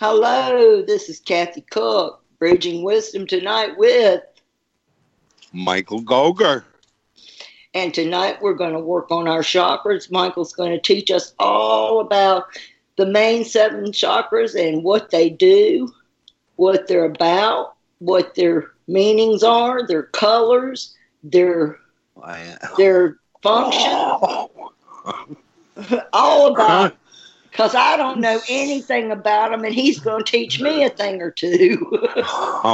Hello, this is Kathy Cook, Bridging Wisdom tonight with Michael Goger. And tonight we're going to work on our chakras. Michael's going to teach us all about the main seven chakras and what they do, what they're about, what their meanings are, their colors, their their function. all about because I don't know anything about him, and he's going to teach me a thing or two.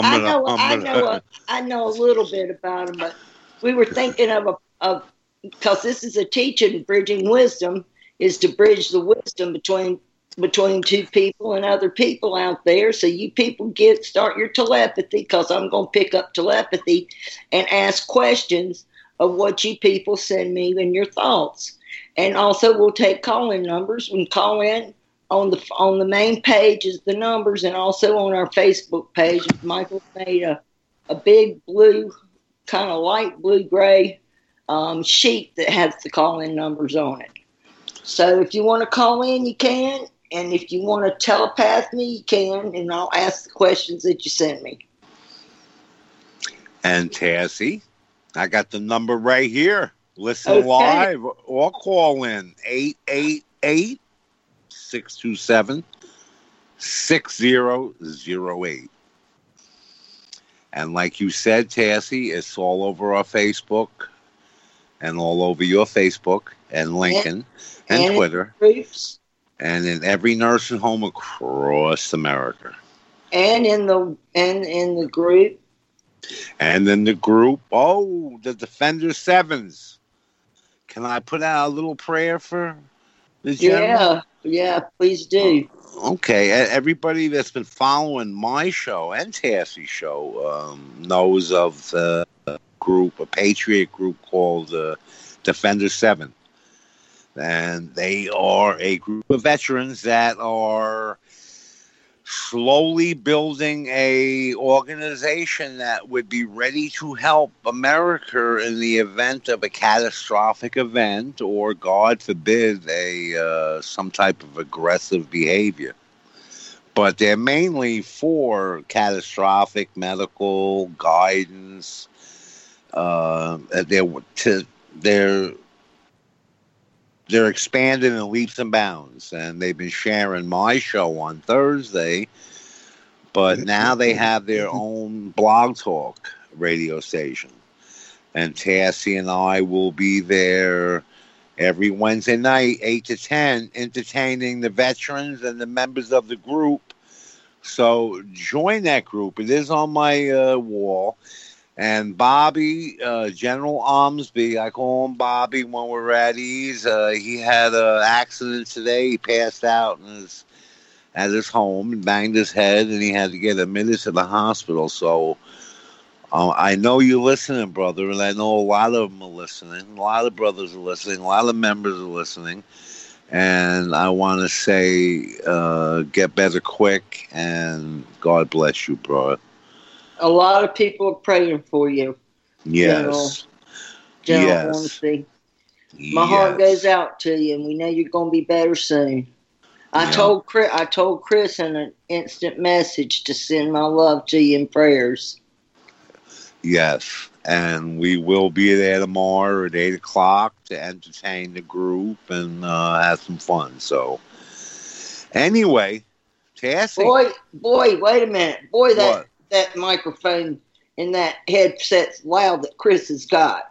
I know, I know, a, I know a little bit about him, but we were thinking of a of because this is a teaching, bridging wisdom is to bridge the wisdom between between two people and other people out there. So you people get start your telepathy because I'm going to pick up telepathy and ask questions of what you people send me and your thoughts. And also, we'll take call-in numbers and call in on the on the main page is the numbers, and also on our Facebook page. Michael made a a big blue, kind of light blue gray um, sheet that has the call-in numbers on it. So if you want to call in, you can, and if you want to telepath me, you can, and I'll ask the questions that you send me. And Tassie, I got the number right here. Listen okay. live or call in 888 627 6008. And like you said, Tassie, it's all over our Facebook and all over your Facebook and LinkedIn and, and, and Twitter. Groups. And in every nursing home across America. And in the and in the group. And in the group, oh, the Defender Sevens. Can I put out a little prayer for the general? Yeah, yeah, please do. Okay, everybody that's been following my show and Tassie's show um, knows of a group, a patriot group called uh, Defender Seven, and they are a group of veterans that are slowly building a organization that would be ready to help America in the event of a catastrophic event or God forbid a uh, some type of aggressive behavior. But they're mainly for catastrophic medical guidance. Uh, they're to they're they're expanding in leaps and bounds, and they've been sharing my show on Thursday, but now they have their own blog talk radio station, and Tassie and I will be there every Wednesday night, eight to ten, entertaining the veterans and the members of the group. So join that group. It is on my uh, wall and Bobby, uh, General Armsby, I call him Bobby when we're at ease. Uh, he had an accident today. He passed out in his, at his home and banged his head, and he had to get admitted to the hospital. So uh, I know you're listening, brother, and I know a lot of them are listening. A lot of brothers are listening. A lot of members are listening. And I want to say, uh, get better quick, and God bless you, brother a lot of people are praying for you. Yes. General, General yes. My yes. heart goes out to you, and we know you're going to be better soon. I yeah. told Chris, I told Chris in an instant message to send my love to you in prayers. Yes, and we will be there tomorrow at eight o'clock to entertain the group and uh, have some fun. So, anyway, Tassie. Boy, boy, wait a minute, boy, that what? That microphone and that headset's loud that Chris has got.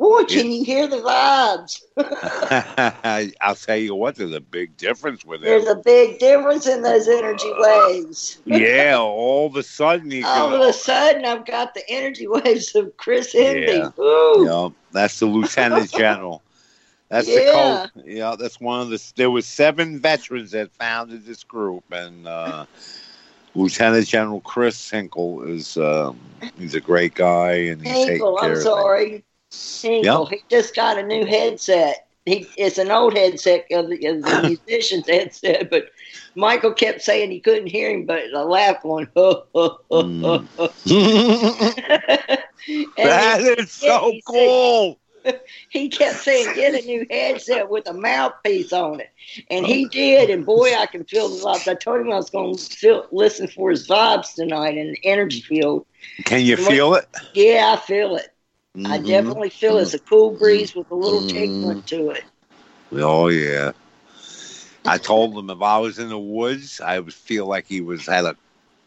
Boy, can you hear the vibes? I'll tell you what, there's a big difference with it. There's a big difference in those energy waves. yeah, all of a sudden you All of a sudden I've got the energy waves of Chris Envy. Yeah, yeah that's the Lieutenant General. That's yeah. the code. Yeah, that's one of the. There was seven veterans that founded this group, and uh, Lieutenant General Chris Hinkle is um, he's a great guy and he's Hinkle, I'm sorry. Hinkle, yep. he just got a new headset. He it's an old headset of the, of the musician's headset, but Michael kept saying he couldn't hear him, but I laughed going, mm. that is so cool. he kept saying, "Get a new headset with a mouthpiece on it," and he did. And boy, I can feel the vibes. I told him I was going to listen for his vibes tonight in the energy field. Can you feel it? Yeah, I feel it. Mm-hmm. I definitely feel it's a cool breeze with a little mm-hmm. to it. Oh yeah. I told him if I was in the woods, I would feel like he was had a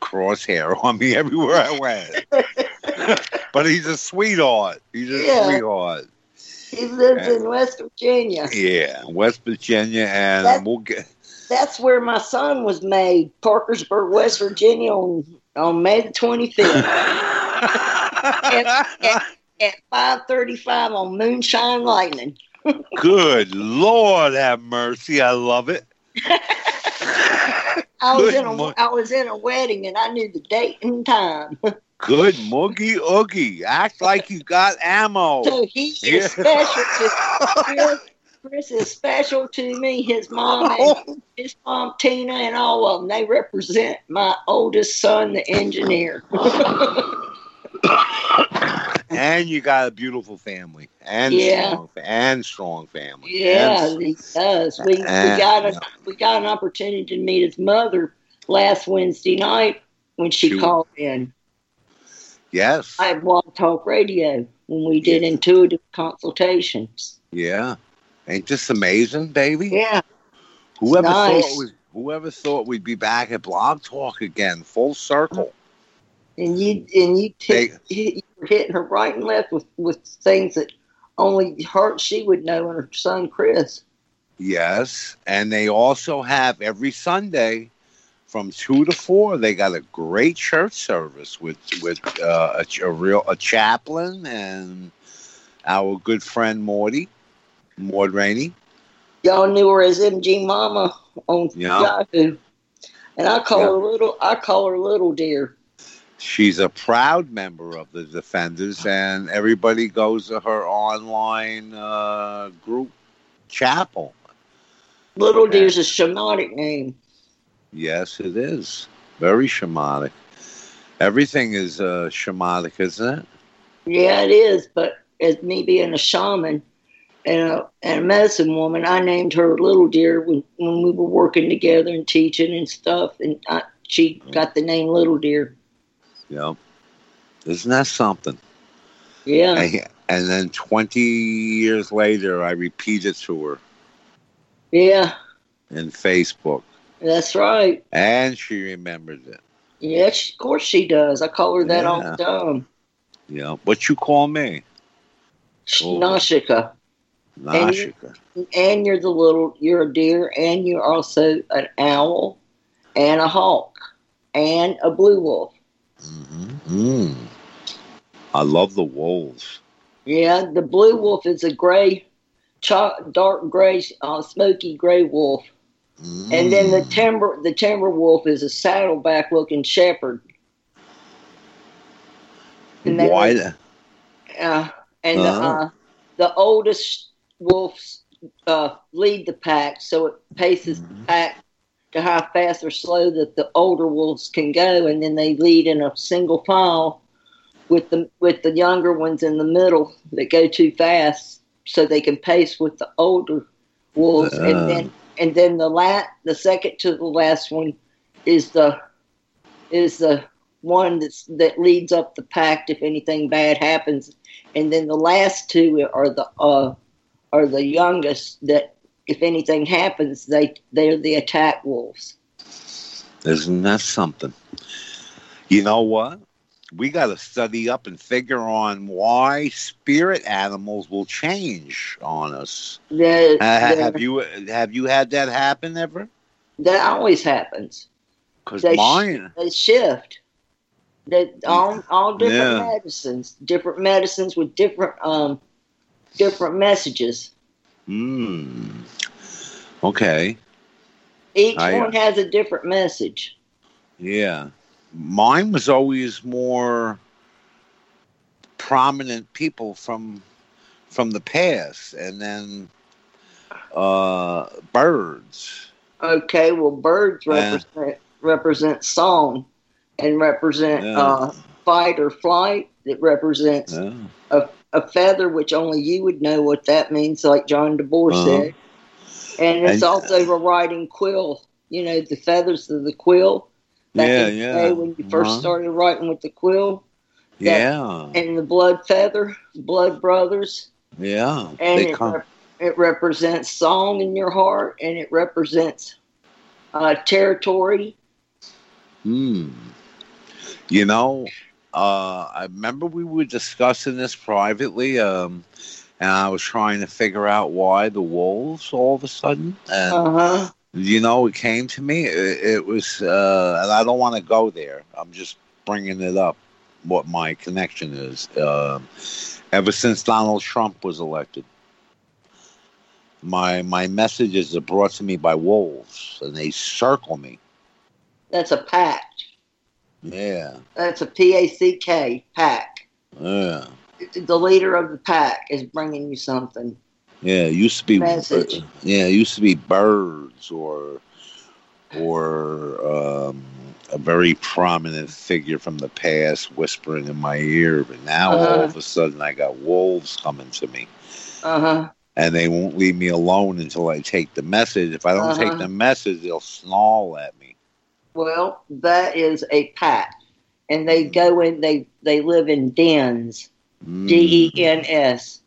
crosshair on me everywhere I went. but he's a sweetheart. He's a yeah. sweetheart. He lives and, in West Virginia. Yeah, West Virginia, and that's, we'll get. That's where my son was made, Parkersburg, West Virginia, on on May the twenty fifth. at, at, at five thirty five on Moonshine Lightning. Good Lord, have mercy! I love it. I was in a mo- I was in a wedding and I knew the date and time. Good moogie oogie. Act like you got ammo. So he is special to Chris, Chris is special to me. His mom and oh. his mom Tina and all of them. They represent my oldest son, the engineer. and you got a beautiful family and yeah. strong, and strong family. Yeah, and, he does. We, and, we got a, we got an opportunity to meet his mother last Wednesday night when she, she called in. Yes. I had Blog Talk Radio when we did yes. intuitive consultations. Yeah. Ain't this amazing, baby? Yeah. Whoever nice. thought we, whoever thought we'd be back at Blog Talk again, full circle. And you mm-hmm. and you, t- you were hitting her right and left with, with things that only her she would know and her son Chris. Yes, and they also have every Sunday from two to four. They got a great church service with with uh, a, a, real a chaplain and our good friend Morty, Maud Rainey. Y'all knew her as MG Mama on yeah. Yahoo, and I call yeah. her little. I call her Little Dear. She's a proud member of the Defenders, and everybody goes to her online uh, group chapel. Little Dear's a shamanic name. Yes, it is. Very shamanic. Everything is uh, shamanic, isn't it? Yeah, it is. But as me being a shaman and a, and a medicine woman, I named her Little Dear when, when we were working together and teaching and stuff. And I, she got the name Little Dear. Yeah. Isn't that something? Yeah. And, and then 20 years later, I repeated to her. Yeah. In Facebook. That's right. And she remembers it. Yes, of course she does. I call her that yeah. all the time. Yeah. What you call me? Nashika. Nashika. And, and, you're the little, you're a deer, and you're also an owl, and a hawk, and a blue wolf. Mm-hmm. Mm. I love the wolves. Yeah, the blue wolf is a gray, dark gray, uh, smoky gray wolf. Mm. And then the mm. timber the timber wolf is a saddleback looking shepherd. And Why? The, uh, and the, uh, the oldest wolves uh, lead the pack, so it paces mm-hmm. the pack to how fast or slow that the older wolves can go, and then they lead in a single file with the with the younger ones in the middle that go too fast, so they can pace with the older wolves, uh. and then and then the last, the second to the last one is the is the one that's that leads up the pack if anything bad happens, and then the last two are the uh, are the youngest that if anything happens they they're the attack wolves. Isn't that something? You know what? We got to study up and figure on why spirit animals will change on us. The, uh, have you have you had that happen ever? That always happens. Because mine sh- they shift. That all all different yeah. medicines, different medicines with different um different messages. Hmm. Okay. Each I, one has a different message. Yeah mine was always more prominent people from from the past, and then uh, birds. Okay, well, birds represent represent song and represent yeah. uh, fight or flight. It represents yeah. a, a feather, which only you would know what that means, like John DeBoer uh-huh. said. And it's and, also a writing quill. You know, the feathers of the quill. Back yeah, yeah. when you 1st uh-huh. started writing with the quill. That, yeah. And the blood feather, blood brothers. Yeah. And it, rep- it represents song in your heart, and it represents uh, territory. Hmm. You know, uh, I remember we were discussing this privately, um, and I was trying to figure out why the wolves all of a sudden. And, uh-huh. You know, it came to me. It, it was, uh, and I don't want to go there. I'm just bringing it up. What my connection is. Uh, ever since Donald Trump was elected, my my messages are brought to me by wolves, and they circle me. That's a pack. Yeah. That's a P A C K pack. Yeah. The leader of the pack is bringing you something. Yeah, it used to be message. Yeah, it used to be birds or or um, a very prominent figure from the past whispering in my ear, but now uh-huh. all of a sudden I got wolves coming to me. Uh huh. And they won't leave me alone until I take the message. If I don't uh-huh. take the message, they'll snarl at me. Well, that is a pack, and they go in. They they live in dens, mm. D E N S.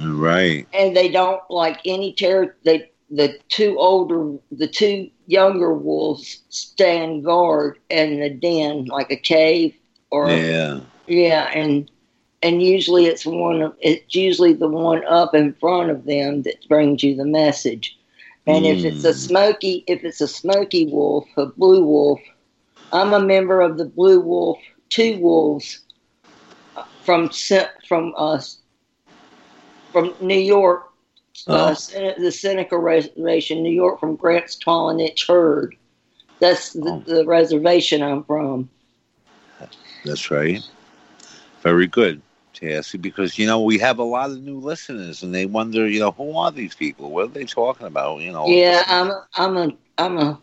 Right. And they don't like any terror. They the two older, the two younger wolves stand guard in the den, like a cave or yeah, yeah, and and usually it's one. of It's usually the one up in front of them that brings you the message. And mm. if it's a hmm. smoky, if it's a smoky wolf, a blue wolf, I'm a member of the Blue Wolf, two wolves from from us from New York, uh, oh. the Seneca Reservation, New York, from Grant's Tollinich Herd. That's the, oh. the reservation I'm from. That's right. Very good. Cassie, because you know we have a lot of new listeners, and they wonder, you know, who are these people? What are they talking about? You know. Yeah, I'm a, I'm a, I'm a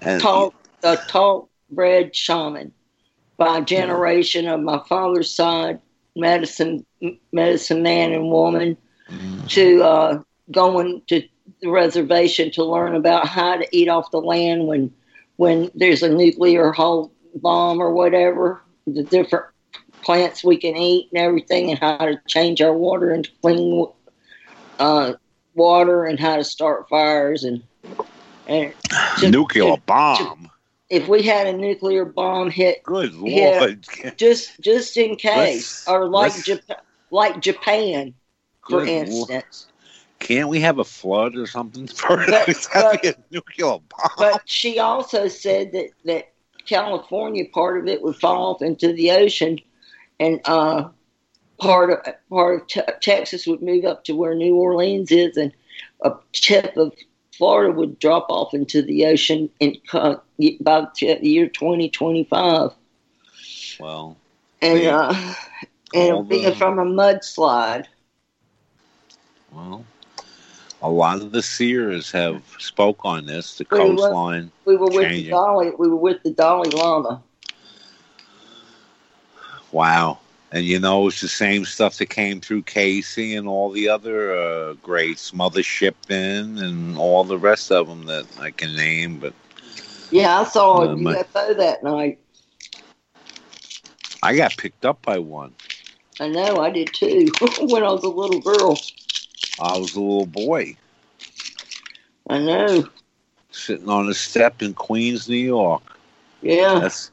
and, tall, a tall bred shaman by generation of my father's side, medicine, medicine man and woman, to uh, going to the reservation to learn about how to eat off the land when when there's a nuclear hull bomb or whatever. The different plants we can eat and everything, and how to change our water into clean uh, water, and how to start fires and and to, nuclear to, bomb. To, if we had a nuclear bomb hit, good lord, just just in case, let's, or like Japan, like Japan, for instance. Lord. Can't we have a flood or something for but, but, a nuclear bomb? But she also said that that California part of it would fall off into the ocean and uh, part of part of te- Texas would move up to where New Orleans is, and a tip of Florida would drop off into the ocean in uh, by the year twenty twenty five. Well, and uh, and being from a mudslide. Well, a lot of the seers have spoke on this. The we coastline. Were, we were with changing. the Dalai. We were with the Dalai Lama. Wow. And you know, it's the same stuff that came through Cayce and all the other uh, greats, Mother Shipton and all the rest of them that I can name. But yeah, I saw a UFO that night. I got picked up by one. I know, I did too. when I was a little girl. I was a little boy. I know. Sitting on a step in Queens, New York. Yeah. That's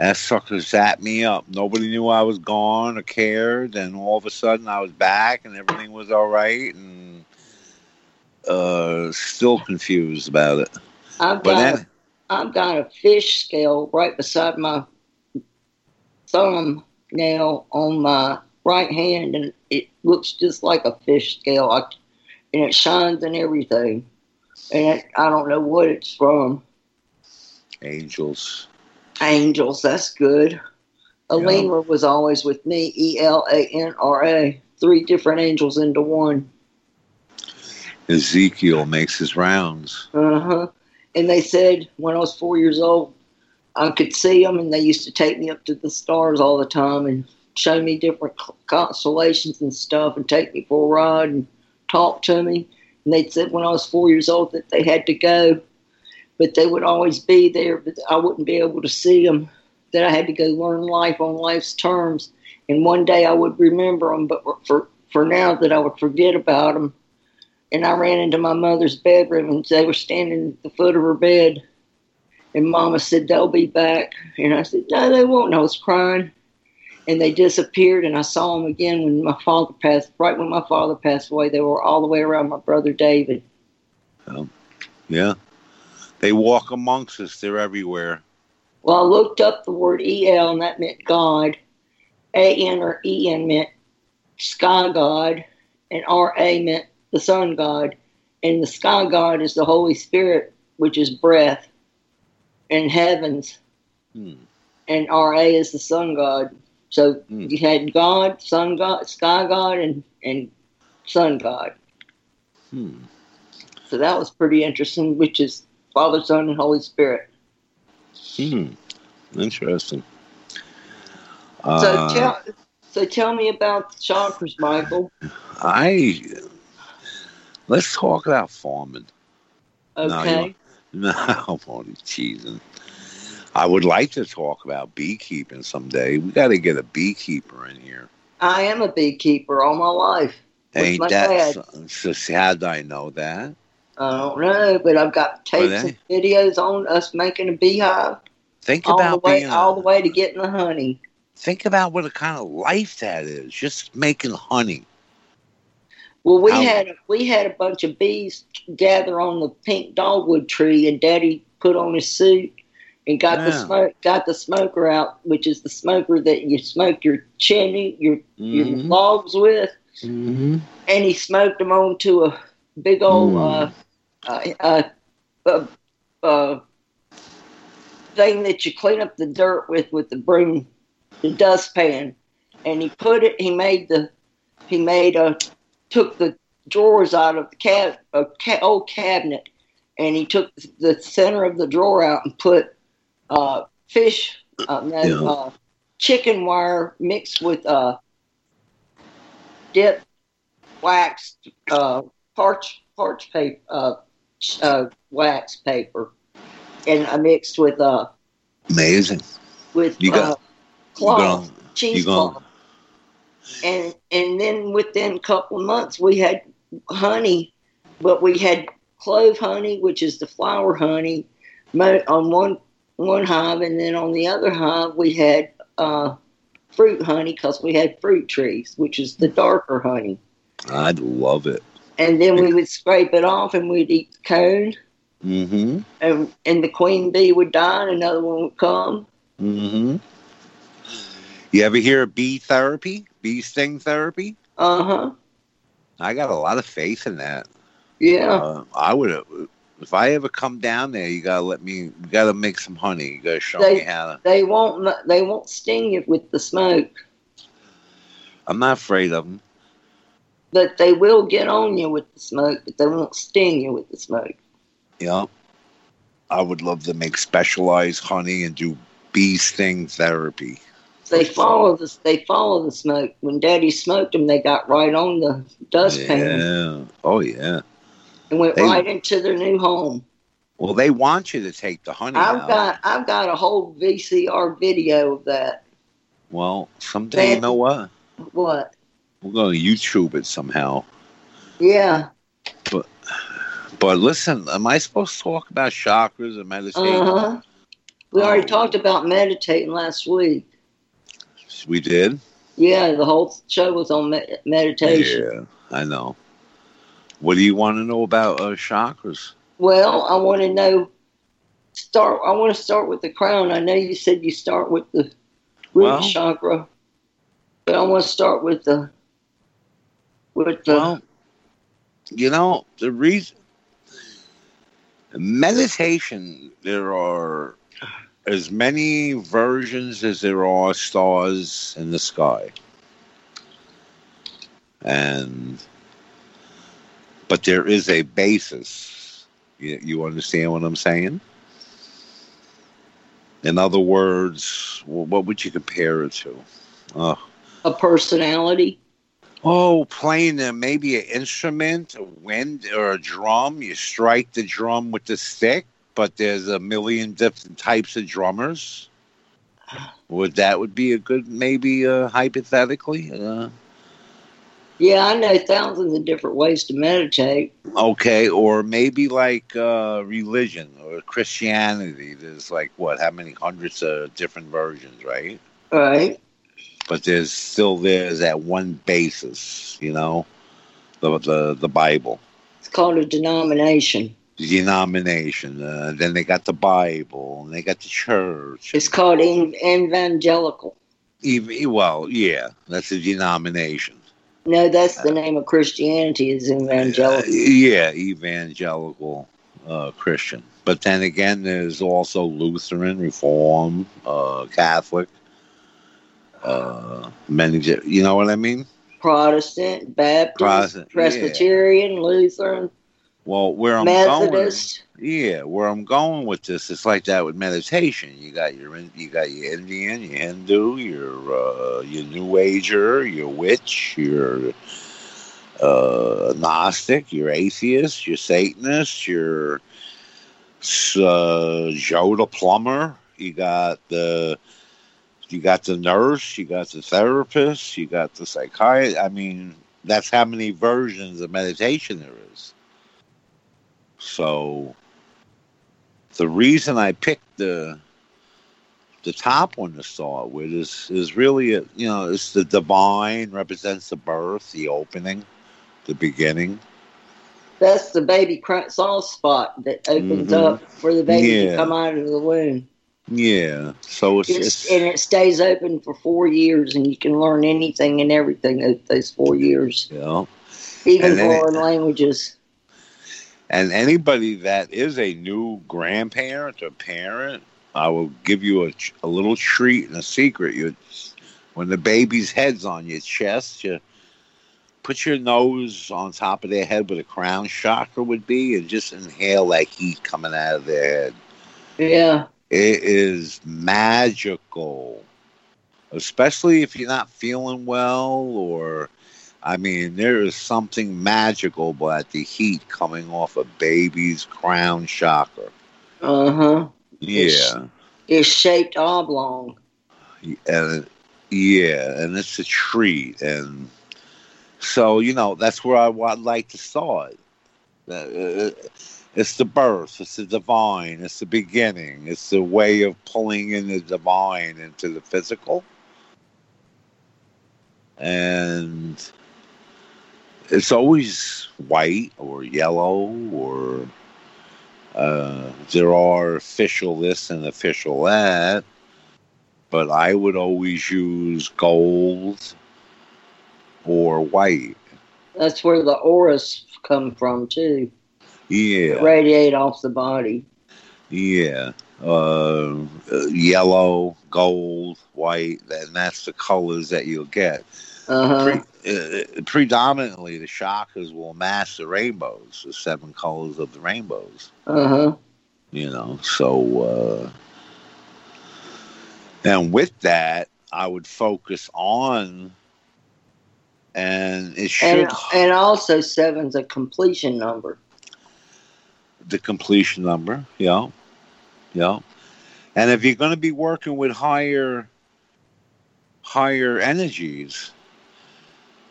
that sucker zapped me up. Nobody knew I was gone or cared, and all of a sudden I was back and everything was all right, and uh, still confused about it. I've but got, then, a, I've got a fish scale right beside my thumb nail on my right hand, and it looks just like a fish scale, I, and it shines and everything. And it, I don't know what it's from. Angels. Angels, that's good. Elenra was always with me, E L A N R A. Three different angels into one. Ezekiel makes his rounds. Uh huh. And they said when I was four years old, I could see them, and they used to take me up to the stars all the time and show me different constellations and stuff and take me for a ride and talk to me. And they said when I was four years old that they had to go, but they would always be there, but I wouldn't be able to see them. That I had to go learn life on life's terms. And one day I would remember them, but for for now that I would forget about them. And I ran into my mother's bedroom, and they were standing at the foot of her bed. And Mama said they'll be back, and I said no, they won't. And I was crying, and they disappeared. And I saw them again when my father passed. Right when my father passed away, they were all the way around my brother David. Oh, yeah, they walk amongst us. They're everywhere. Well, I looked up the word El, and that meant God. A N or E N meant sky god, and Ra meant the sun god, and the sky god is the Holy Spirit, which is breath, and heavens, hmm. and Ra is the sun god. So hmm. you had God, sun god, sky god, and and sun god. Hmm. So that was pretty interesting, which is Father, Son, and Holy Spirit. Hmm. Interesting. So uh, tell so tell me about chakras, Michael. I let's talk about farming. Okay. No, I'm only teasing. I would like to talk about beekeeping someday. We got to get a beekeeper in here. I am a beekeeper all my life. Ain't that so? How do I know that? I don't know, but I've got tapes and videos on us making a beehive. Think about the way, being all the way to getting the honey think about what a kind of life that is just making honey well we How, had we had a bunch of bees gather on the pink dogwood tree and daddy put on his suit and got yeah. the smoke got the smoker out which is the smoker that you smoke your chimney your mm-hmm. your logs with mm-hmm. and he smoked them onto a big old mm. uh, thing that you clean up the dirt with with the broom the dustpan, and he put it. He made the he made a took the drawers out of the cab a ca- old cabinet, and he took the center of the drawer out and put uh, fish, uh, yeah. uh, chicken wire mixed with uh, dip wax, uh, parch parch paper, uh, wax paper, and I mixed with uh, amazing with you got uh, cloth, cheesecloth. And and then within a couple of months we had honey, but we had clove honey, which is the flower honey, on one one hive, and then on the other hive we had uh, fruit honey because we had fruit trees, which is the darker honey. I'd love it. And then we would scrape it off, and we'd eat the cone. Mm-hmm. And and the queen bee would die, and another one would come. Mm-hmm. You ever hear of bee therapy? Bee sting therapy? Uh huh. I got a lot of faith in that. Yeah. Uh, I would. If I ever come down there, you gotta let me. You gotta make some honey. You gotta show they, me how to. They won't. They won't sting you with the smoke. I'm not afraid of them. But they will get on you with the smoke, but they won't sting you with the smoke. Yeah. I would love to make specialized honey and do bee sting therapy. They follow the they follow the smoke. When Daddy smoked them, they got right on the dustpan. Yeah. Oh yeah. And went they, right into their new home. Well, they want you to take the honey. I've out. got I've got a whole VCR video of that. Well, someday you know what? What? We're going to YouTube it somehow. Yeah. But but listen, am I supposed to talk about chakras and meditation? Uh-huh. We already oh. talked about meditating last week. We did. Yeah, the whole show was on me- meditation. Yeah, I know. What do you want to know about uh, chakras? Well, I want to know. Start. I want to start with the crown. I know you said you start with the root well, chakra, but I want to start with the with the. Well, you know the reason meditation. There are as many versions as there are stars in the sky. And but there is a basis. You, you understand what I'm saying? In other words, what would you compare it to? Oh, A personality. Oh, playing a, maybe an instrument, a wind or a drum. You strike the drum with the stick, but there's a million different types of drummers. Would that would be a good maybe uh, hypothetically? Uh, yeah, I know thousands of different ways to meditate. Okay, or maybe like uh, religion or Christianity. There's like what? How many hundreds of different versions, right? Right. But there's still there's that one basis, you know, the the the Bible. It's called a denomination. Denomination. Uh, then they got the Bible, and they got the church. It's called evangelical. Well, yeah, that's a denomination. No, that's the name of Christianity is evangelical. Uh, yeah, evangelical uh, Christian. But then again, there's also Lutheran, Reform, uh, Catholic. Uh, many, you know what I mean? Protestant, Baptist, Protestant, Presbyterian, yeah. Lutheran. Well, where I'm Methodist. going, yeah, where I'm going with this, it's like that with meditation. You got your you got your Indian, your Hindu, your uh, your New Ager, your witch, your uh, Gnostic, your atheist, your Satanist, your uh, Joe the plumber. You got the you got the nurse, you got the therapist, you got the psychiatrist. I mean, that's how many versions of meditation there is. So the reason I picked the the top one to start with is is really a, you know it's the divine represents the birth, the opening, the beginning. That's the baby soft spot that opens mm-hmm. up for the baby yeah. to come out of the womb. Yeah, so it's, it's, it's, and it stays open for four years, and you can learn anything and everything those four years. Yeah, even foreign it, languages. And anybody that is a new grandparent or parent, I will give you a, a little treat and a secret. You, when the baby's head's on your chest, you put your nose on top of their head where the crown chakra would be, and just inhale that heat coming out of their head. Yeah, it is magical, especially if you're not feeling well or I mean, there is something magical about the heat coming off a baby's crown chakra. Uh huh. Yeah. It's, it's, shaped oblong. And yeah, and it's a treat, and so you know that's where I would like to saw it. uh, it's the birth, it's the divine, it's the beginning, it's the way of pulling in the divine into the physical. And it's always white or yellow or uh, there are official this and official that, but I would always use gold or white. That's where the auras come from too. Yeah, radiate off the body. Yeah, uh, yellow, gold, white, and that's the colors that you'll get. Uh-huh. Pre- uh, predominantly, the chakras will mask the rainbows, the seven colors of the rainbows. Uh-huh. You know, so uh, and with that, I would focus on, and it should, and, and also seven's a completion number. The completion number, yeah, yeah. And if you're going to be working with higher, higher energies,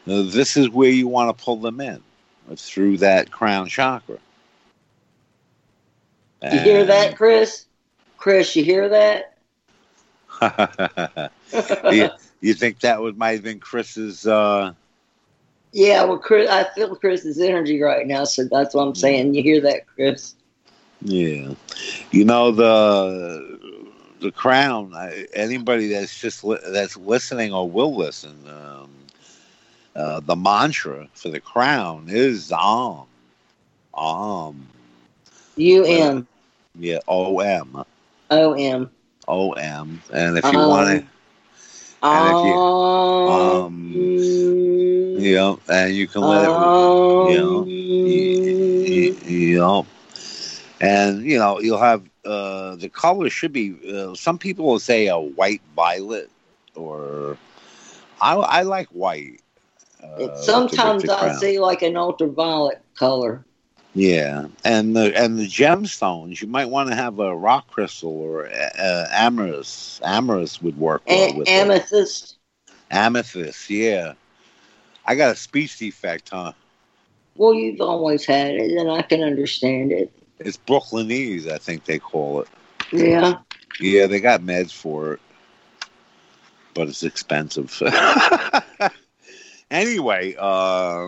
now, this is where you want to pull them in through that crown chakra. And you hear that, Chris? Chris, you hear that? you, you, think that would might have been Chris's? Uh... Yeah, well, Chris, I feel Chris's energy right now, so that's what I'm saying. You hear that, Chris? Yeah, you know the the crown. Anybody that's just li- that's listening or will listen. Um, uh, the mantra for the crown is Om. Om. U M. Yeah, O M. O M. O M. And if you um, want to. And if you, um, you know, and you can let um, it, you know, you, you, know, and you know, you'll have uh, the color should be. Uh, some people will say a white violet or I, I like white. Uh, sometimes I see like an ultraviolet color. Yeah, and the and the gemstones, you might want to have a rock crystal or uh, amethyst. Amethyst would work well a- with amethyst. It. Amethyst, yeah. I got a speech defect, huh? Well, you've always had it, and I can understand it. It's Brooklynese, I think they call it. Yeah. Yeah, they got meds for it, but it's expensive. anyway, uh,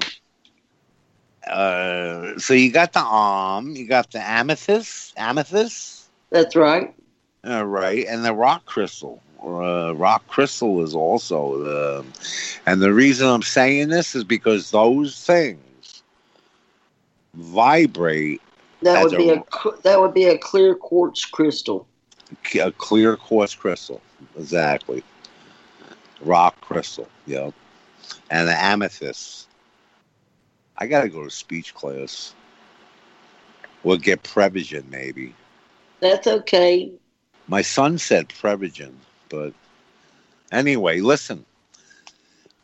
uh, so you got the arm, you got the amethyst, amethyst. That's right. All right, and the rock crystal. Uh, rock crystal is also, uh, and the reason I'm saying this is because those things vibrate. That would be a, a that would be a clear quartz crystal. A clear quartz crystal, exactly. Rock crystal, yep, and the amethyst I got to go to speech class. We'll get Prevagen, maybe. That's okay. My son said Prevagen, but anyway, listen.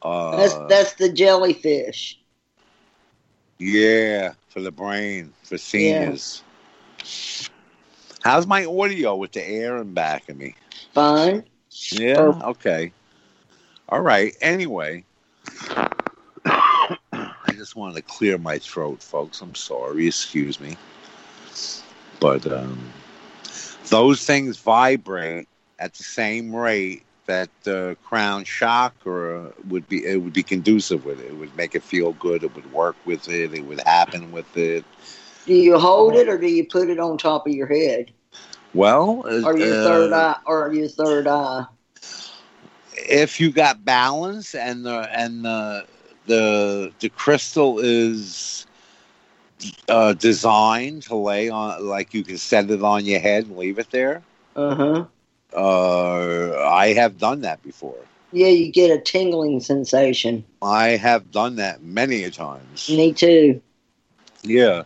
Uh, that's that's the jellyfish. Yeah, for the brain, for seniors. Yeah. How's my audio with the air in back of me? Fine. Yeah. Oh. Okay. All right. Anyway, I just wanted to clear my throat, folks. I'm sorry. Excuse me. But um, those things vibrate at the same rate that the crown chakra would be. It would be conducive with it. It would make it feel good. It would work with it. It would happen with it. Do you hold it or do you put it on top of your head? Well, or your uh, third eye, or your third eye. If you got balance and the and the the the crystal is uh, designed to lay on, like you can set it on your head and leave it there. Uh-huh. Uh I have done that before. Yeah, you get a tingling sensation. I have done that many a times. Me too. Yeah.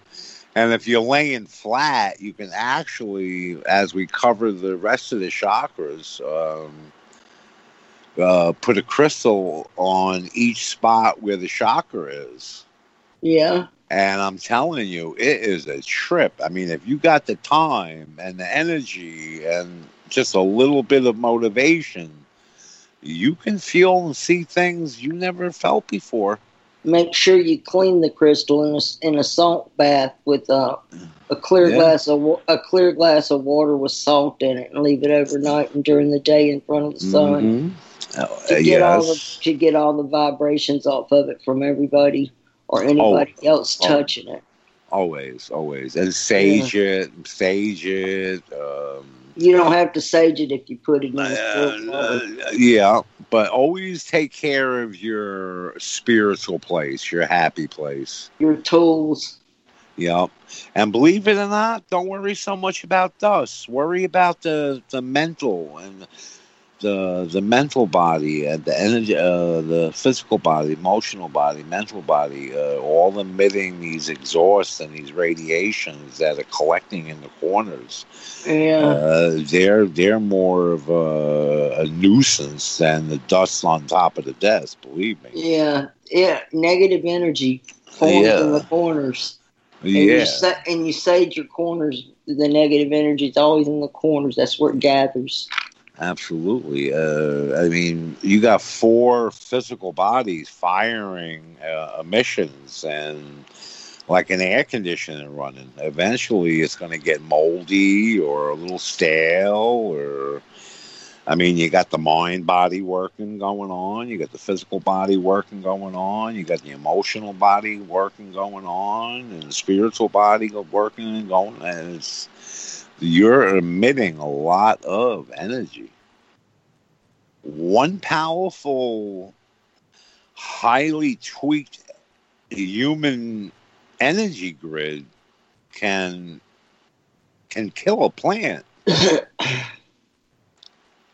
And if you're laying flat, you can actually, as we cover the rest of the chakras, um, uh, put a crystal on each spot where the chakra is. Yeah. And I'm telling you, it is a trip. I mean, if you got the time and the energy and just a little bit of motivation, you can feel and see things you never felt before. Make sure you clean the crystal in a, in a salt bath with a, a clear yeah. glass of a clear glass of water with salt in it, and leave it overnight and during the day in front of the sun. Mm-hmm to uh, get yes. all the to get all the vibrations off of it from everybody or anybody oh, else oh. touching it. Always, always, and sage yeah. it, sage it. Um, you don't have to sage it if you put it in. Uh, uh, yeah, but always take care of your spiritual place, your happy place, your tools. Yep. And believe it or not, don't worry so much about dust. Worry about the the mental and the the mental body and the energy, uh, the physical body, emotional body, mental body, uh, all emitting these exhausts and these radiations that are collecting in the corners. Yeah, uh, they're they're more of a, a, nuisance than the dust on top of the desk. Believe me. Yeah, yeah, negative energy forms yeah. in the corners. And yeah, you sa- and you sage your corners. The negative energy is always in the corners. That's where it gathers. Absolutely. Uh, I mean, you got four physical bodies firing uh, emissions and like an air conditioner running. Eventually, it's going to get moldy or a little stale. Or, I mean, you got the mind body working going on. You got the physical body working going on. You got the emotional body working going on, and the spiritual body working and going. And it's you're emitting a lot of energy. One powerful, highly tweaked human energy grid can can kill a plant. the,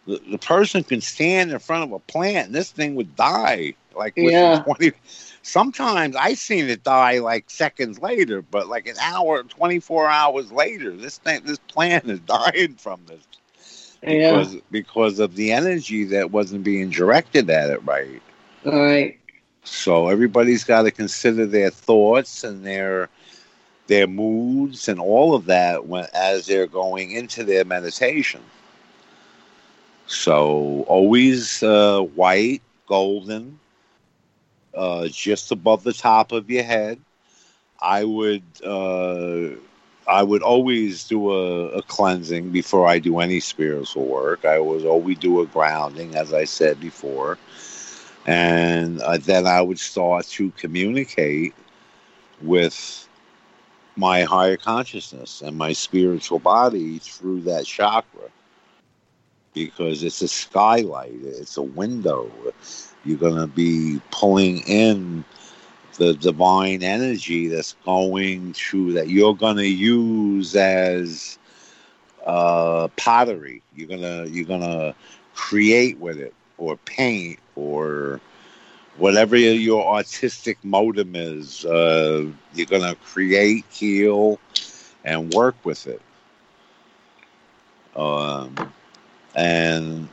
the person can stand in front of a plant and this thing would die like yeah. 20 sometimes I've seen it die like seconds later, but like an hour, 24 hours later, this thing, this plant is dying from this yeah. because of the energy that wasn't being directed at it right. All right. So everybody's got to consider their thoughts and their their moods and all of that when as they're going into their meditation. So always uh, white, golden, uh, just above the top of your head. I would uh, I would always do a, a, cleansing before I do any spiritual work. I always always do a grounding, as I said before, and uh, then I would start to communicate with my higher consciousness and my spiritual body through that chakra because it's a skylight, it's a window. You're going to be pulling in the divine energy that's going through that you're going to use as uh, pottery. You're gonna you're gonna create with it or paint or whatever your artistic modem is. Uh, you're gonna create, heal, and work with it. Um, and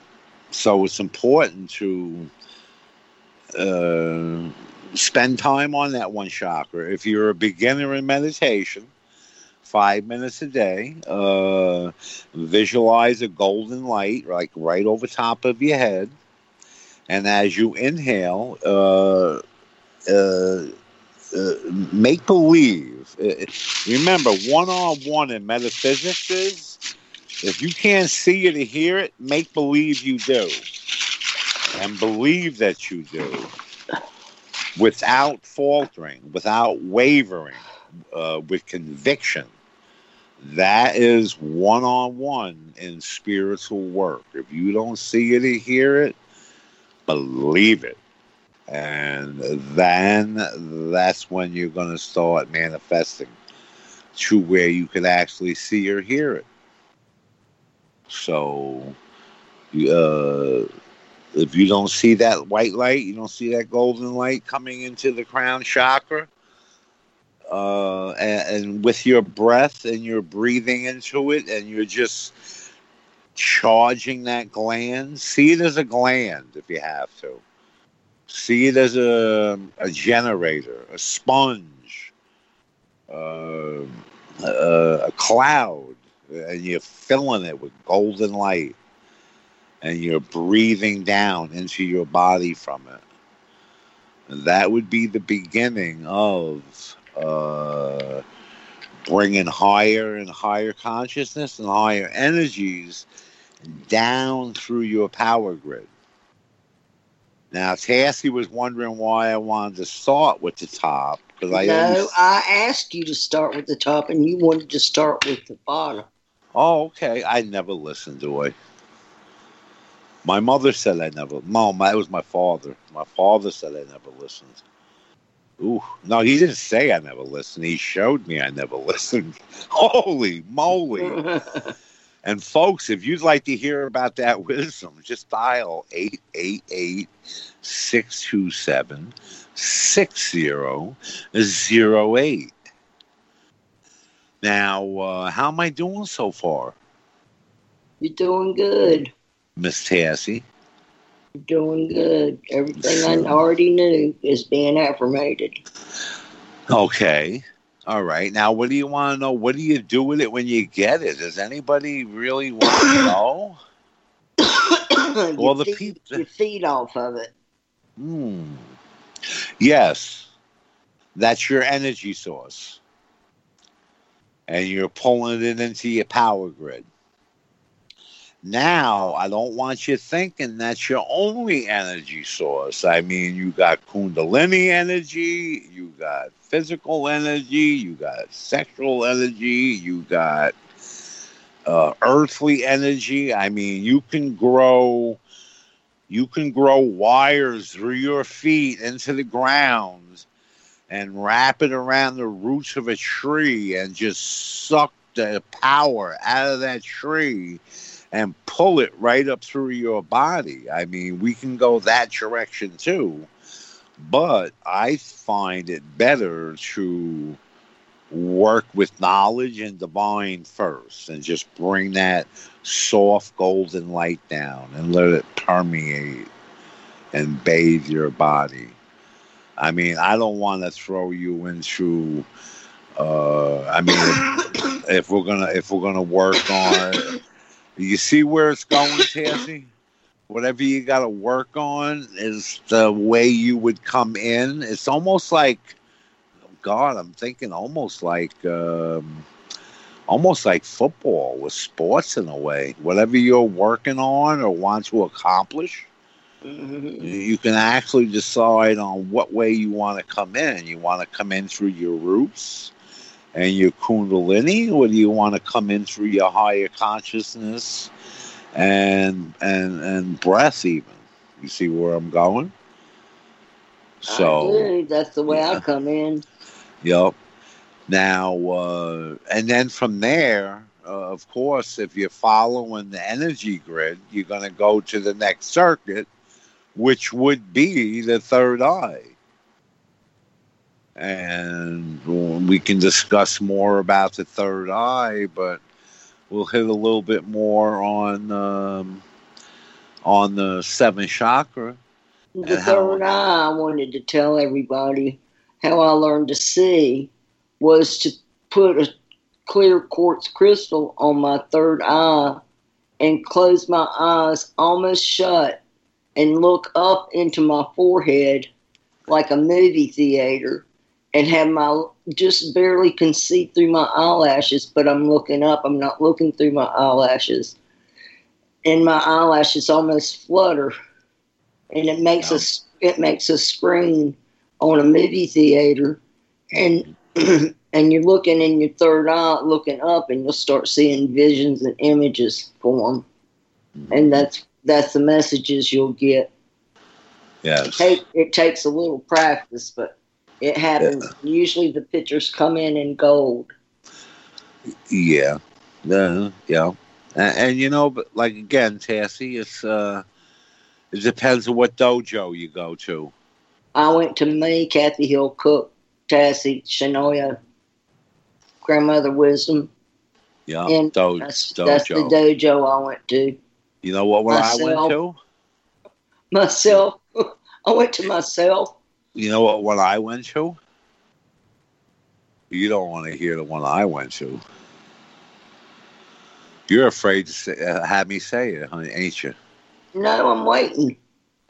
so it's important to uh, spend time on that one chakra. If you're a beginner in meditation, five minutes a day, uh, visualize a golden light, like right over top of your head. And as you inhale, uh, uh, uh make believe. Uh, remember, one on one in metaphysics is if you can't see it or hear it, make believe you do. And believe that you do without faltering, without wavering, uh, with conviction. That is one on one in spiritual work. If you don't see it or hear it, believe it. And then that's when you're going to start manifesting to where you can actually see or hear it. So, uh, if you don't see that white light, you don't see that golden light coming into the crown chakra, uh, and, and, with your breath and you're breathing into it and you're just charging that gland, see it as a gland if you have to. See it as a, a generator, a sponge, uh, a, a cloud, and you're filling it with golden light and you're breathing down into your body from it. And that would be the beginning of uh, bringing higher and higher consciousness and higher energies down through your power grid. Now, Tassie was wondering why I wanted to start with the top because I no, always... I asked you to start with the top, and you wanted to start with the bottom. Oh, okay. I never listened to it. My mother said I never. Mom, that was my father. My father said I never listened. Ooh, no, he didn't say I never listened. He showed me I never listened. Holy moly! and folks, if you'd like to hear about that wisdom, just dial 888 627 6008. Now, uh, how am I doing so far? You're doing good. Miss Tassie? Doing good. Everything I already knew is being affirmated. Okay. All right. Now, what do you want to know? What do you do with it when you get it? Does anybody really want to know? well, the people you feed off of it. Hmm. Yes, that's your energy source, and you're pulling it into your power grid. Now, I don't want you thinking that's your only energy source. I mean, you got Kundalini energy, you got physical energy, you got sexual energy, you got uh, earthly energy. I mean, you can grow. You can grow wires through your feet into the ground and wrap it around the roots of a tree and just suck the power out of that tree and pull it right up through your body. I mean, we can go that direction too, but I find it better to work with knowledge and divine first and just bring that soft golden light down and let it permeate and bathe your body. I mean, I don't want to throw you into. Uh, I mean, if, if, we're gonna if we're gonna work on, you see where it's going, Tassie. Whatever you got to work on is the way you would come in. It's almost like, God, I'm thinking almost like, um, almost like football with sports in a way. Whatever you're working on or want to accomplish, Mm-hmm. You can actually decide on what way you want to come in. You want to come in through your roots and your kundalini, or do you want to come in through your higher consciousness and and and breath? Even you see where I'm going. So that's the way yeah. I come in. Yep. Now uh, and then from there, uh, of course, if you're following the energy grid, you're going to go to the next circuit which would be the third eye. And we can discuss more about the third eye, but we'll hit a little bit more on um, on the seventh chakra. The third how, eye, I wanted to tell everybody how I learned to see was to put a clear quartz crystal on my third eye and close my eyes almost shut and look up into my forehead like a movie theater and have my just barely can see through my eyelashes, but I'm looking up. I'm not looking through my eyelashes. And my eyelashes almost flutter. And it makes yeah. us it makes a screen on a movie theater and and you're looking in your third eye looking up and you'll start seeing visions and images form. Mm-hmm. And that's that's the messages you'll get. Yes. It, take, it takes a little practice, but it happens. Yeah. Usually the pictures come in in gold. Yeah. Uh, yeah. And, and, you know, but like again, Tassie, it's uh, it depends on what dojo you go to. I went to me, Kathy Hill Cook, Tassie, Shanoya, Grandmother Wisdom. Yeah, and do- that's, dojo. that's the dojo I went to. You know what? Myself, I went to? Myself. I went to myself. You know what? What I went to? You don't want to hear the one I went to. You're afraid to say, uh, have me say it, honey, ain't you? No, I'm waiting.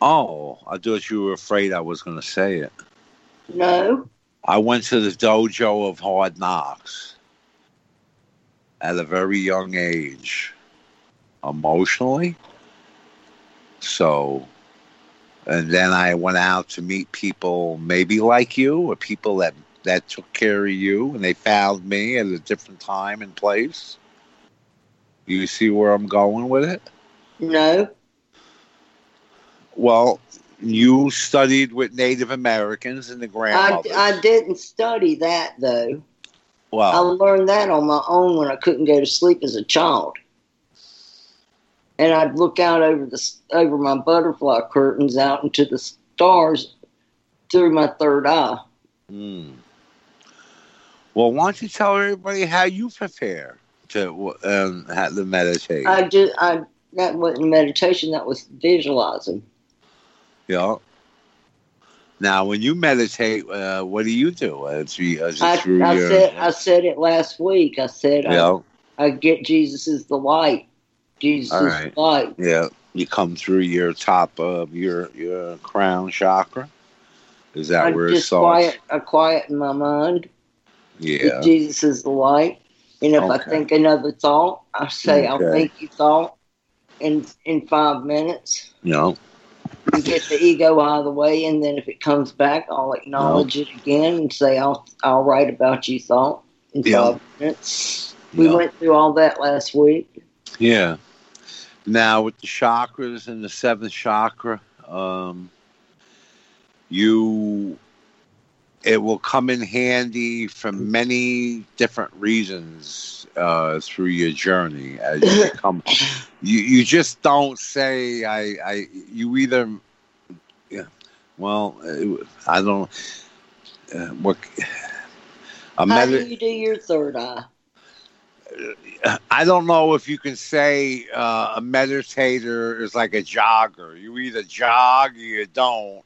Oh, I thought you were afraid I was going to say it. No. I went to the dojo of hard knocks at a very young age emotionally. So, and then I went out to meet people maybe like you or people that, that took care of you and they found me at a different time and place. You see where I'm going with it? No. Well, you studied with Native Americans and the grandmothers. I, I didn't study that though. Well, I learned that on my own when I couldn't go to sleep as a child and I'd look out over the over my butterfly curtains out into the stars through my third eye. Mm. Well, why don't you tell everybody how you prepare to um, have the meditate? I just I that wasn't meditation. That was visualizing. Yeah. Now, when you meditate, uh, what do you do? Uh, through, uh, I, I your, said I said it last week. I said yeah. I, I get Jesus is the light Jesus All right. light. Yeah, you come through your top of your your crown chakra. Is that I where just quiet? I quiet in my mind. Yeah, Jesus is the light. And if okay. I think another thought, I say, okay. "I'll think you thought." In in five minutes. No. You get the ego out of the way, and then if it comes back, I'll acknowledge no. it again and say, "I'll I'll write about you thought." In yeah. five minutes. We went through all that last week. Yeah. Now with the chakras and the seventh chakra, um, you it will come in handy for many different reasons uh, through your journey as you come. you you just don't say I I you either yeah well I don't uh, what. A How do you do your third eye? I don't know if you can say uh, a meditator is like a jogger. You either jog or you don't,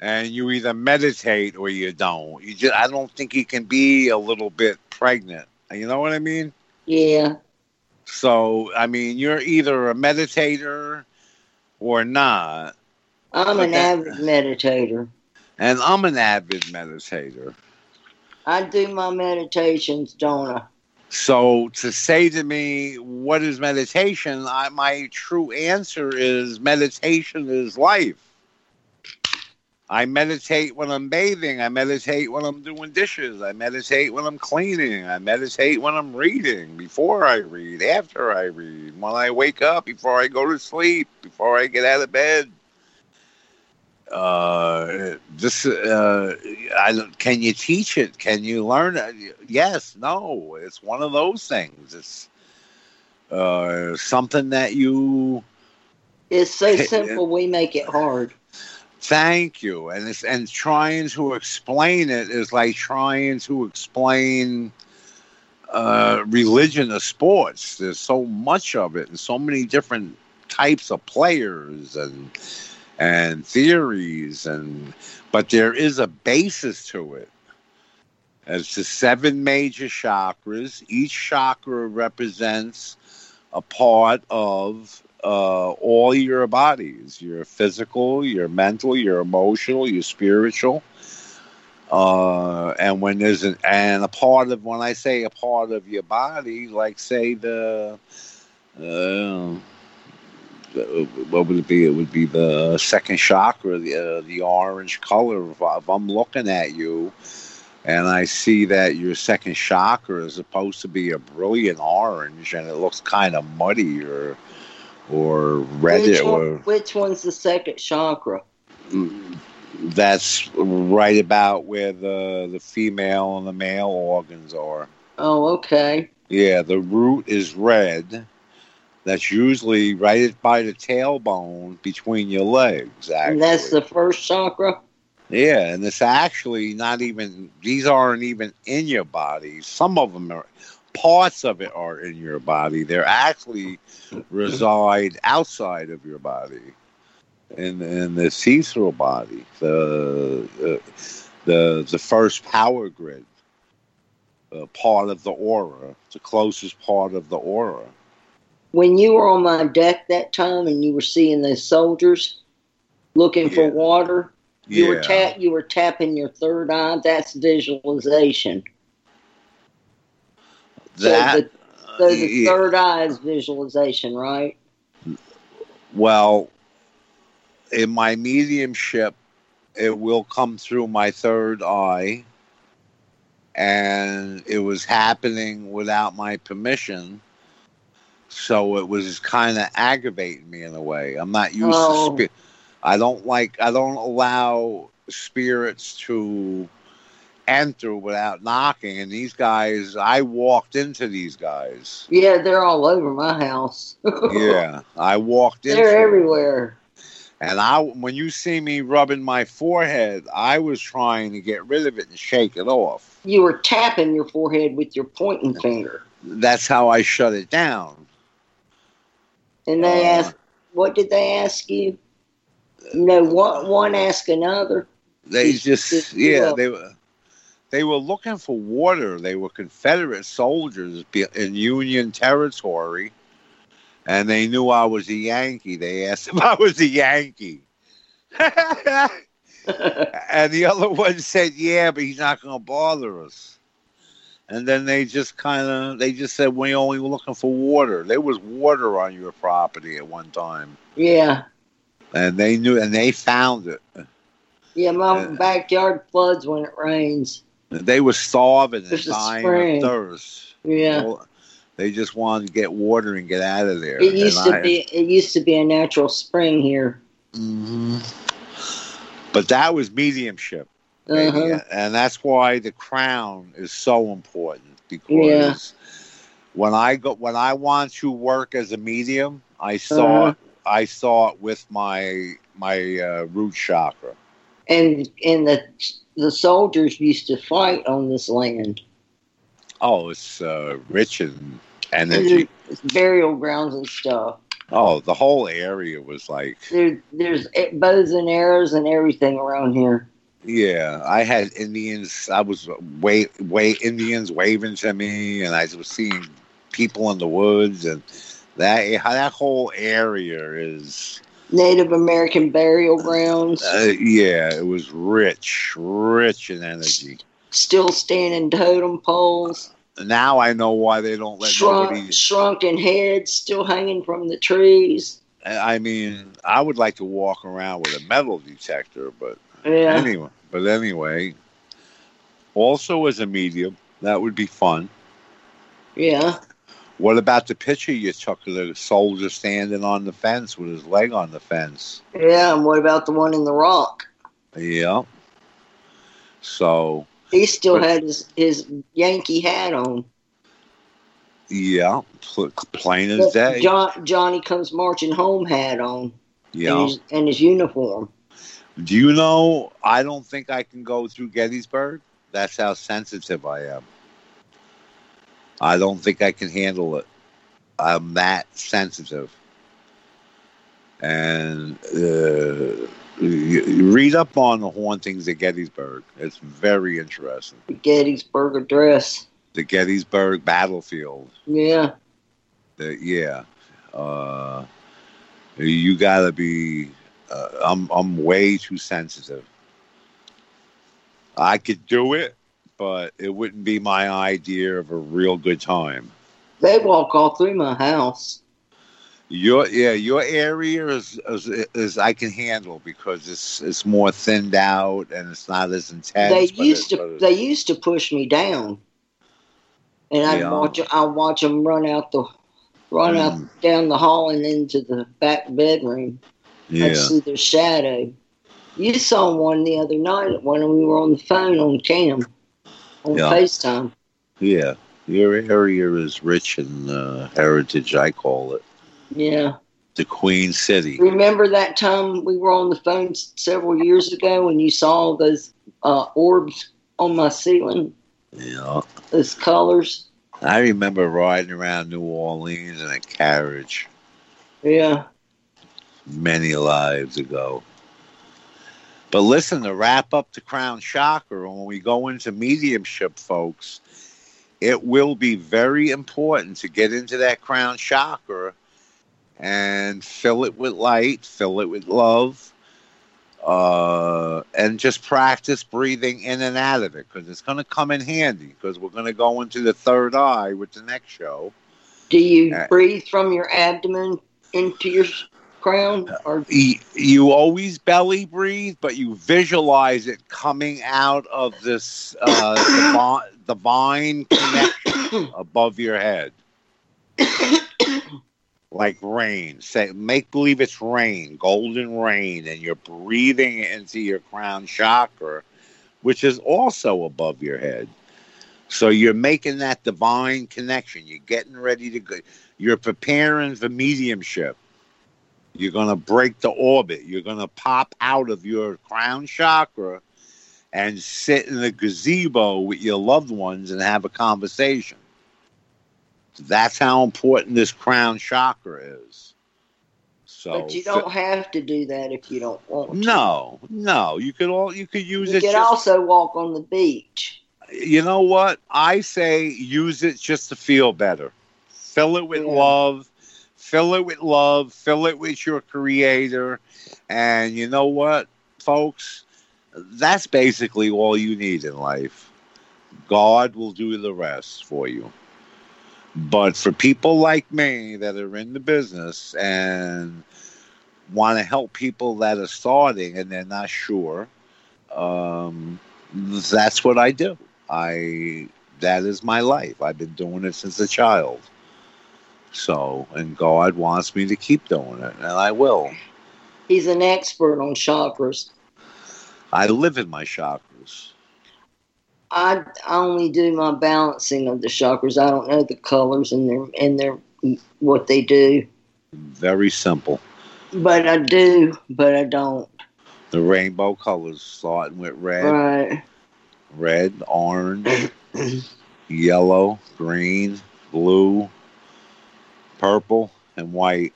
and you either meditate or you don't. You just I don't think you can be a little bit pregnant. You know what I mean? Yeah. So I mean, you're either a meditator or not. I'm an that, avid meditator. And I'm an avid meditator. I do my meditations, don't I? So to say to me, what is meditation? I, my true answer is meditation is life. I meditate when I'm bathing. I meditate when I'm doing dishes. I meditate when I'm cleaning. I meditate when I'm reading, before I read, after I read, when I wake up, before I go to sleep, before I get out of bed uh, this uh, I, can you teach it? Can you learn it? Yes, no. It's one of those things. It's uh, something that you. It's so simple. We make it hard. Thank you, and it's and trying to explain it is like trying to explain uh, religion of sports. There's so much of it, and so many different types of players and and theories and but there is a basis to it. As the seven major chakras each chakra represents a part of uh, all your bodies your physical your mental your emotional your spiritual. Uh, and when there's an and a part of when i say a part of your body like say the uh, what would it be? It would be the second chakra, the uh, the orange color. If, if I'm looking at you, and I see that your second chakra is supposed to be a brilliant orange, and it looks kind of muddy or or red. Which, one, or, which one's the second chakra? That's right about where the the female and the male organs are. Oh, okay. Yeah, the root is red that's usually right by the tailbone between your legs. Actually. And that's the first chakra? Yeah, and it's actually not even, these aren't even in your body. Some of them are, parts of it are in your body. They're actually reside outside of your body. In, in the see-through body, the uh, the the first power grid, uh, part of the aura, the closest part of the aura when you were on my deck that time and you were seeing those soldiers looking yeah. for water, you yeah. were tap you were tapping your third eye. That's visualization. That, so the, so the yeah. third eye is visualization, right? Well, in my mediumship, it will come through my third eye, and it was happening without my permission so it was kind of aggravating me in a way. I'm not used oh. to. Spi- I don't like. I don't allow spirits to enter without knocking. And these guys, I walked into these guys. Yeah, they're all over my house. yeah, I walked in. They're everywhere. And I, when you see me rubbing my forehead, I was trying to get rid of it and shake it off. You were tapping your forehead with your pointing finger. That's how I shut it down. And they uh, asked, what did they ask you? No, one, one asked another. They just, just yeah, they were. They were looking for water. They were Confederate soldiers in Union territory, and they knew I was a Yankee. They asked if I was a Yankee. and the other one said, "Yeah, but he's not going to bother us." And then they just kind of they just said we only were looking for water. There was water on your property at one time. Yeah. And they knew, and they found it. Yeah, my and, backyard floods when it rains. They were starving and dying of thirst. Yeah. Well, they just wanted to get water and get out of there. It used and to I, be. It used to be a natural spring here. Mm-hmm. But that was mediumship. Uh-huh. And that's why the crown is so important because yeah. when I go when I want to work as a medium, I saw uh-huh. I saw it with my my uh, root chakra. And and the the soldiers used to fight on this land. Oh, it's uh, rich in energy. It's burial grounds and stuff. Oh, the whole area was like there, there's bows and arrows and everything around here. Yeah, I had Indians. I was way way Indians waving to me, and I was seeing people in the woods, and that that whole area is Native American burial grounds. Uh, yeah, it was rich, rich in energy. Still standing totem poles. Now I know why they don't let Shrunk, nobody. Shrunken heads still hanging from the trees. I mean, I would like to walk around with a metal detector, but yeah. anyway, but anyway, also as a medium, that would be fun. Yeah. What about the picture you took of the soldier standing on the fence with his leg on the fence? Yeah, and what about the one in the rock? Yeah. So he still but, had his, his Yankee hat on. Yeah, plain as day. John, Johnny comes marching home hat on. Yeah, and his, and his uniform. Do you know? I don't think I can go through Gettysburg. That's how sensitive I am. I don't think I can handle it. I'm that sensitive. And uh, read up on the hauntings at Gettysburg. It's very interesting. The Gettysburg Address. The Gettysburg Battlefield. Yeah. The, yeah. Uh, you gotta be. Uh, I'm I'm way too sensitive. I could do it, but it wouldn't be my idea of a real good time. They walk all through my house. Your yeah, your area is, is, is I can handle because it's it's more thinned out and it's not as intense. They used it, to they used to push me down, and I'd yeah. watch I watch them run out the run mm. out down the hall and into the back bedroom. Yeah. I'd see their shadow. You saw one the other night when we were on the phone on cam on yeah. FaceTime. Yeah, your area is rich in uh, heritage. I call it. Yeah. The Queen City. Remember that time we were on the phone several years ago when you saw those uh, orbs on my ceiling? Yeah. Those colors. I remember riding around New Orleans in a carriage. Yeah. Many lives ago. But listen, to wrap up the crown chakra, when we go into mediumship, folks, it will be very important to get into that crown chakra and fill it with light, fill it with love, uh, and just practice breathing in and out of it because it's going to come in handy because we're going to go into the third eye with the next show. Do you uh, breathe from your abdomen into your crown? Or you, you always belly breathe, but you visualize it coming out of this uh, divine connection above your head. like rain. Say, make believe it's rain, golden rain, and you're breathing into your crown chakra, which is also above your head. So you're making that divine connection. You're getting ready to go. You're preparing for mediumship. You're going to break the orbit. You're going to pop out of your crown chakra and sit in the gazebo with your loved ones and have a conversation. That's how important this crown chakra is. So, but you don't have to do that if you don't want to. No, no. You could all you could use you it. You could also walk on the beach. You know what? I say use it just to feel better. Fill it with yeah. love. Fill it with love. Fill it with your creator. And you know what, folks? That's basically all you need in life. God will do the rest for you. But for people like me that are in the business and want to help people that are starting and they're not sure, um, that's what I do. I that is my life. I've been doing it since a child. So, and God wants me to keep doing it, and I will. He's an expert on chakras. I live in my chakras. I only do my balancing of the chakras. I don't know the colors and their and their what they do. Very simple. But I do, but I don't. The rainbow colors starting with red. Right. Red, orange, yellow, green, blue, purple, and white.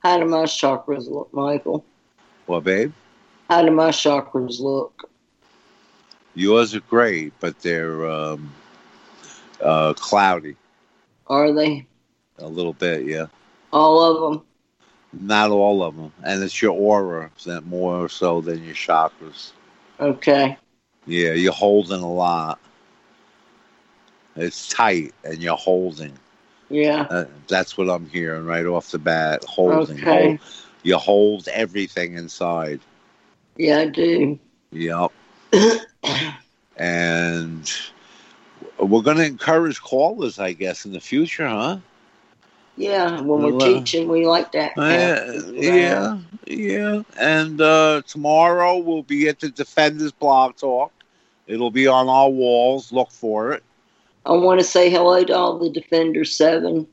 How do my chakras look, Michael? What, babe? How do my chakras look? Yours are great, but they're um, uh, cloudy. Are they? A little bit, yeah. All of them? Not all of them. And it's your aura that more so than your chakras. Okay. Yeah, you're holding a lot. It's tight and you're holding. Yeah. Uh, that's what I'm hearing right off the bat. Holding. Okay. Hold, you hold everything inside. Yeah, I do. Yep. and we're going to encourage callers, I guess, in the future, huh? Yeah, when we're Well, uh, teaching, we like that. Uh, yeah, yeah. And uh, tomorrow we'll be at the Defenders Blog Talk. It'll be on our walls. Look for it. I want to say hello to all the Defenders 7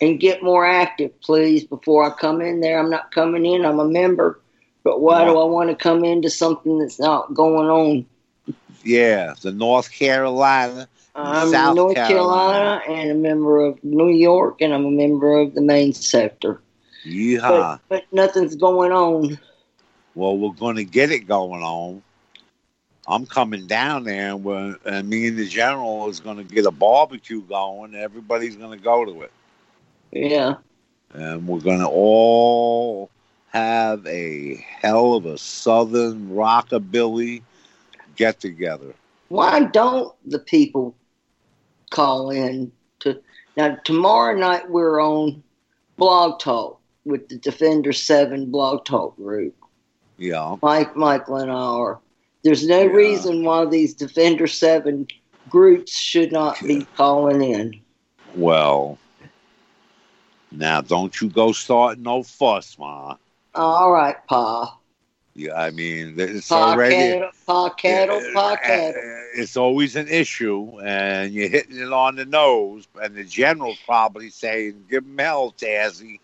and get more active, please, before I come in there. I'm not coming in, I'm a member. But why do I want to come into something that's not going on? Yeah, the North Carolina. I'm South North Carolina. Carolina. and a member of New York, and I'm a member of the main sector. Yeehaw. But, but nothing's going on. Well, we're going to get it going on. I'm coming down there, and, we're, and me and the general is going to get a barbecue going. Everybody's going to go to it. Yeah. and we're going to all have a hell of a southern rockabilly get together. Why don't the people call in to now? Tomorrow night we're on Blog Talk with the Defender Seven Blog Talk group. Yeah, Mike, Michael, and I are. There's no Yeah. reason why these Defender Seven groups should not be calling in. well, now don't you go starting no fuss, ma. All right, Pa. Yeah, I mean it's Pa already cattle, Pa cattle, Pa Uh, cattle. It's always an issue, and you're hitting it on the nose. And the general's probably saying, "Give him hell, Tassie."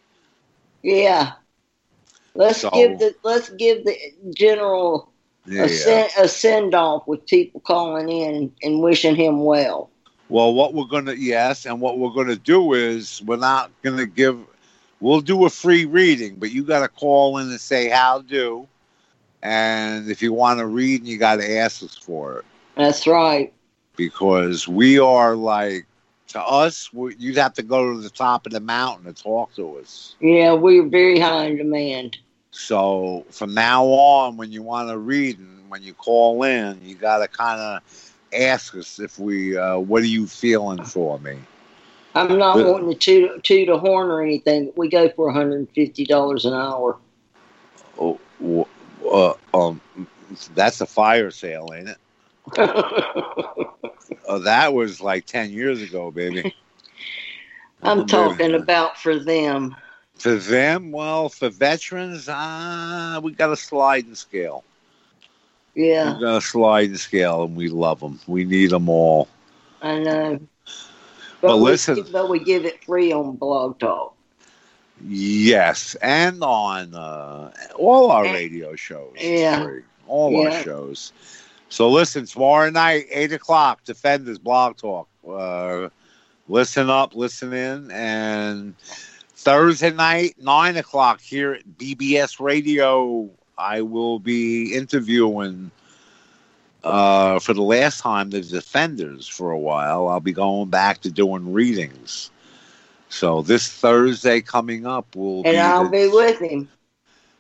Yeah. Let's So- give the let's give the general Yeah. a, send, a send off with people calling in and wishing him well. Well, what we're gonna yes, and what we're gonna do is we're not gonna give. We'll do a free reading, but you got to call in and say how do, and if you want to read, and you got to ask us for it That's right. because we are like to us. We, you'd have to go to the top of the mountain to talk to us. Yeah, we're very high in demand. So from now on, when you want to read and when you call in, you got to kind of ask us if we. Uh, what are you feeling for me? I'm not But- wanting to toot, toot a horn or anything. We go for $150 an hour. Oh, uh, um, that's a fire sale, ain't it? Oh, that was like ten years ago, baby. I'm Oh, talking baby. about for them. For them. Well, for veterans, uh, we got a sliding scale. Yeah, We got a sliding scale, and we love them. We need them all. I know. But we, listen- but we give it free on Blog Talk. Yes, and on uh, all our radio shows. Yeah. free. all our shows. So listen, tomorrow night, eight o'clock, Defenders Blog Talk. Uh, listen up, listen in, and Thursday night, nine o'clock here at BBS Radio. I will be interviewing uh, for the last time the Defenders for a while. I'll be going back to doing readings. So this Thursday coming up will And be I'll the- be with him.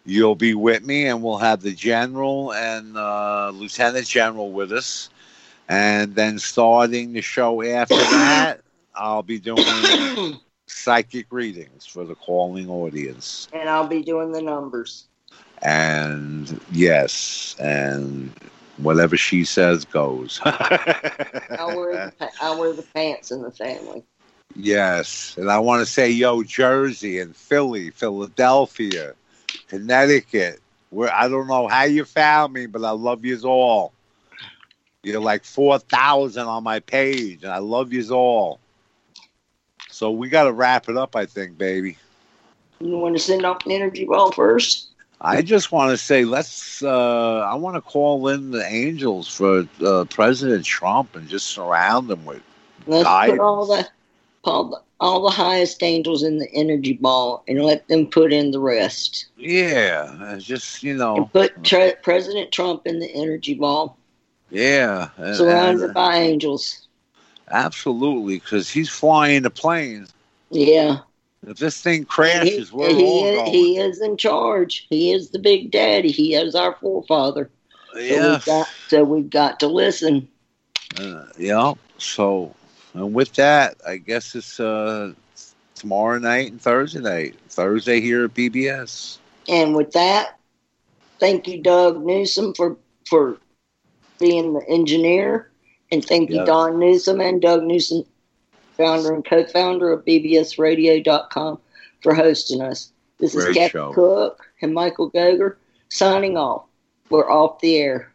You'll be with me, and we'll have the general and uh, lieutenant general with us. And then starting the show after that, I'll be doing psychic readings for the calling audience. and I'll be doing the numbers. And yes, and whatever she says goes. I wear the, I wear the pants in the family. yes, and I want to say, yo, Jersey and Philly, Philadelphia, Connecticut. Where I don't know how you found me, but I love yous all. You're like four thousand on my page, and I love yous all. So we got to wrap it up, I think, baby. You want to send off an energy ball first? I just want to say, let's. Uh, I want to call in the angels for uh, President Trump and just surround him with Let's put all the, all the all the highest angels in the energy ball and let them put in the rest. Yeah, just you know, and put tra- President Trump in the energy ball. Yeah, surrounded and, by angels. Absolutely, because he's flying the planes. Yeah. If this thing crashes, he, we're he all is, going. He is in charge. He is the big daddy. He is our forefather. Yeah. So, so we've got to listen. Uh, yeah. So, and with that, I guess it's uh, tomorrow night and Thursday night. Thursday here at BBS. And with that, thank you, Doug Newsom, for for being the engineer, and thank you, Don Newsom and Doug Newsom founder and co-founder of bbsradio.com, for hosting us. This Great is Captain Cook and Michael Goger signing off. We're off the air.